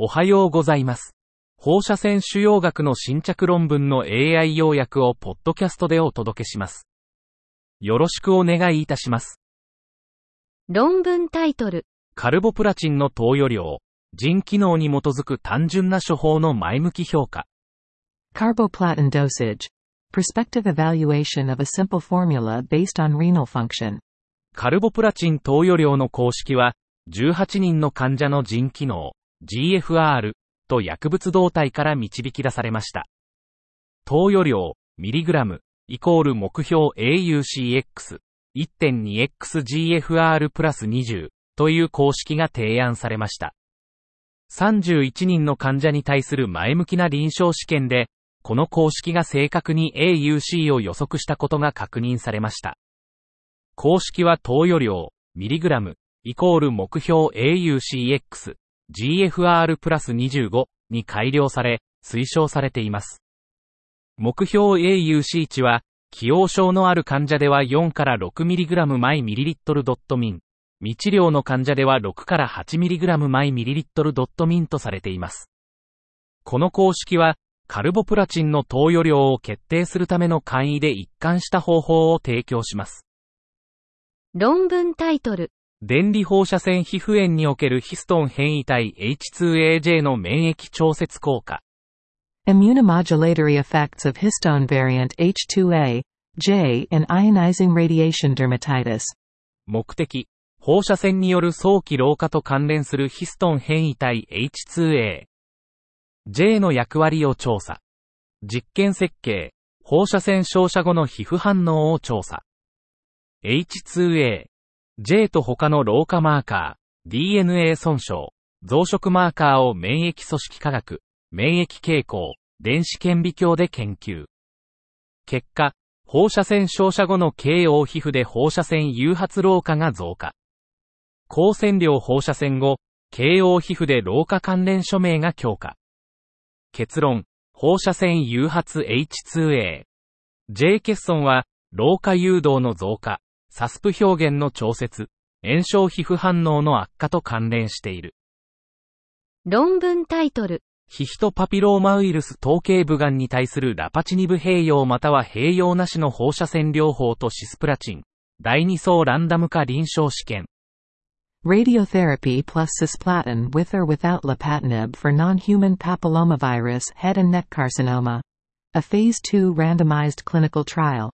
おはようございます。放射線腫瘍学の新着論文の AI 要約をポッドキャストでお届けします。よろしくお願いいたします。論文タイトル、カルボプラチンの投与量、腎機能に基づく単純な処方の前向き評価。Carboplatin dosage. Prospective evaluation of a simple formula based on renal function. カルボプラチン投与量の公式は、18人の患者の腎機能、GFR と薬物動態から導き出されました。投与量、ミリグラム、イコール目標 AUCX、1.2XGFR プラス20という公式が提案されました。31人の患者に対する前向きな臨床試験で、この公式が正確に AUC を予測したことが確認されました。公式は投与量、ミリグラム、イコール目標 AUCX、GFR プラス25に改良され、推奨されています。目標 AUC 値は、既往症のある患者では4から 6mg 毎ミリリットルドットミン、未治療の患者では6から 8mg 毎ミリリットルドットミンとされています。この公式は、カルボプラチンの投与量を決定するための簡易で一貫した方法を提供します。論文タイトル、電離放射線皮膚炎におけるヒストン変異体 H2AJ の免疫調節効果。Immunomodulatory effects of histone variant H2A, J in ionizing radiation dermatitis. 目的、放射線による早期老化と関連するヒストン変異体 H2A。J の役割を調査。実験設計、放射線照射後の皮膚反応を調査。H2A。J と他の老化マーカー、DNA 損傷、増殖マーカーを免疫組織科学、免疫傾向、電子顕微鏡で研究。結果、放射線照射後の経応皮膚で放射線誘発老化が増加。高線量放射線後、経応皮膚で老化関連署名が強化。結論、放射線誘発 H2A。J 欠損は、老化誘導の増加、サスプ表現の調節、炎症皮膚反応の悪化と関連している。論文タイトル、ヒヒトパピローマウイルス頭頸部がんに対するラパチニブ併用または併用なしの放射線療法とシスプラチン。第2層ランダム化臨床試験。Radiotherapy plus cisplatin with or without lapatinib for non-human papillomavirus head and neck carcinoma. A phase 2 randomized clinical trial.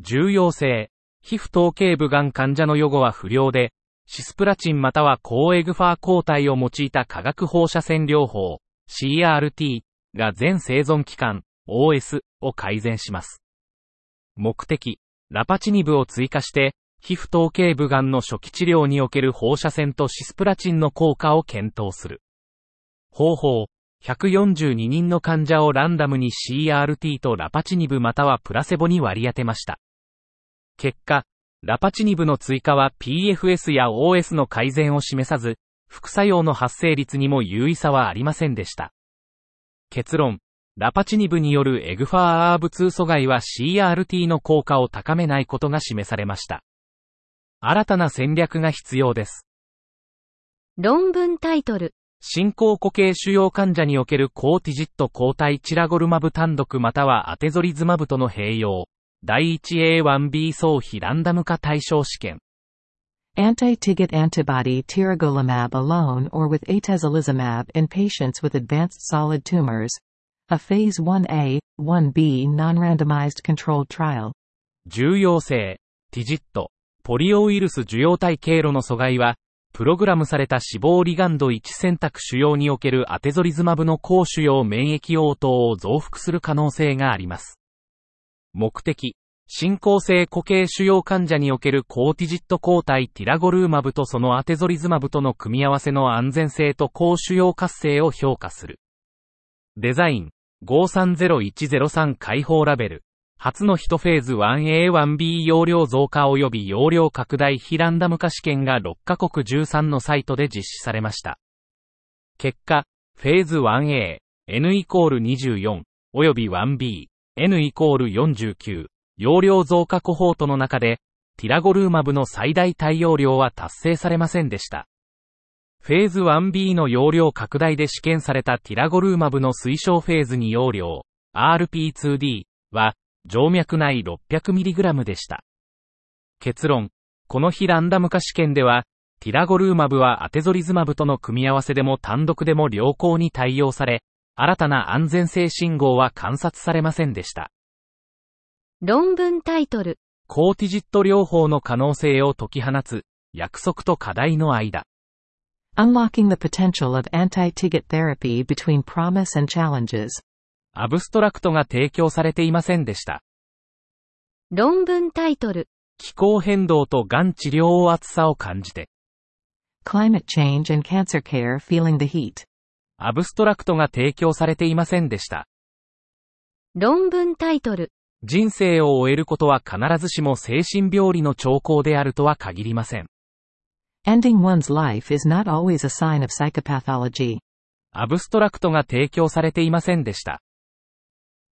重要性。皮膚頭頸部がん患者の予後は不良で、シスプラチンまたは抗エグファー抗体を用いた化学放射線療法、CRT が全生存期間、OS を改善します。目的、ラパチニブを追加して、皮膚頭頸部がんの初期治療における放射線とシスプラチンの効果を検討する。方法、142人の患者をランダムに CRT とラパチニブまたはプラセボに割り当てました。結果、ラパチニブの追加は PFS や OS の改善を示さず、副作用の発生率にも有意差はありませんでした。結論、ラパチニブによる EGFR ERBB2 阻害は CRT の効果を高めないことが示されました。新たな戦略が必要です。論文タイトル、進行固形腫瘍患者におけるコーティジット抗体チラゴルマブ単独またはアテゾリズマブとの併用。第 1A1B 相比ランダム化対象試験。Anti-TIGIT antibody tiragolumab alone or with atezolizumab in patients with advanced solid tumors. A phase 1A, 1B non-randomized controlled trial. 重要性、ティジット、ポリオウイルス受容体経路の阻害は、プログラムされた死亡リガンド1選択腫瘍におけるアテゾリズマブの高腫瘍免疫応答を増幅する可能性があります。目的、進行性固形腫瘍患者におけるコーティジット抗体ティラゴルーマブとそのアテゾリズマブとの組み合わせの安全性と高腫瘍活性を評価する。デザイン、530103開放ラベル。初の1フェーズ 1A1B 容量増加及び容量拡大非ランダム化試験が6カ国13のサイトで実施されました。結果、フェーズ 1A、N イコール24、及び 1B、N イコール49、容量増加コホートの中で、ティラゴルーマブの最大対応量は達成されませんでした。フェーズ 1B の容量拡大で試験されたティラゴルーマブの推奨フェーズ2容量、RP2D は、静脈内 600mg でした。結論。この日ランダム化試験では、ティラゴルーマブはアテゾリズマブとの組み合わせでも単独でも良好に対応され、新たな安全性信号は観察されませんでした。論文タイトル。コーティジット療法の可能性を解き放つ、約束と課題の間。Unlocking the potential of anti-TIGIT therapy between promise and challenges. アブストラクトが提供されていませんでした。論文タイトル。気候変動とがん治療を暑さを感じて。Climate change and cancer care feeling the heat. アブストラクトが提供されていませんでした。論文タイトル。人生を終えることは必ずしも精神病理の兆候であるとは限りません。Ending one's life is not always a sign of psychopathology. アブストラクトが提供されていませんでした。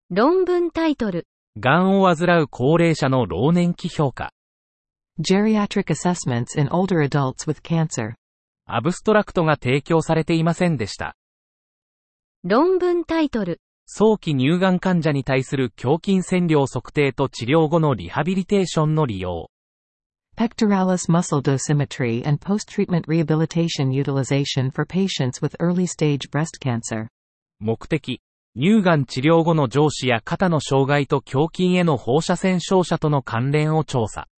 論文タイトル。癌を患う高齢者の老年期評価。Geriatric assessments in older adults with cancer. アブストラクトが提供されていませんでした。論文タイトル。早期乳がん患者に対する胸筋線量測定と治療後のリハビリテーションの利用。Pectoralis muscle dosimetry and post-treatment rehabilitation utilization for patients with early-stage breast cancer. 目的、乳がん治療後の上司や肩の障害と胸筋への放射線照射との関連を調査。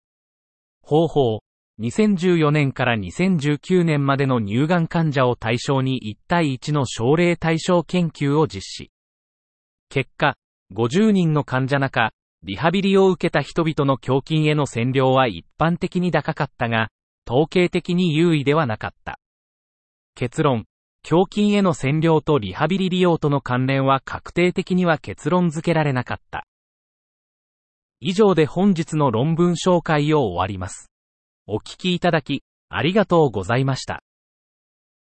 方法、2014年から2019年までの乳がん患者を対象に1対1の症例対象研究を実施。結果、50人の患者中、リハビリを受けた人々の胸筋への線量は一般的に高かったが、統計的に優位ではなかった。結論、胸筋への線量とリハビリ利用との関連は確定的には結論付けられなかった。以上で本日の論文紹介を終わります。お聞きいただき、ありがとうございました。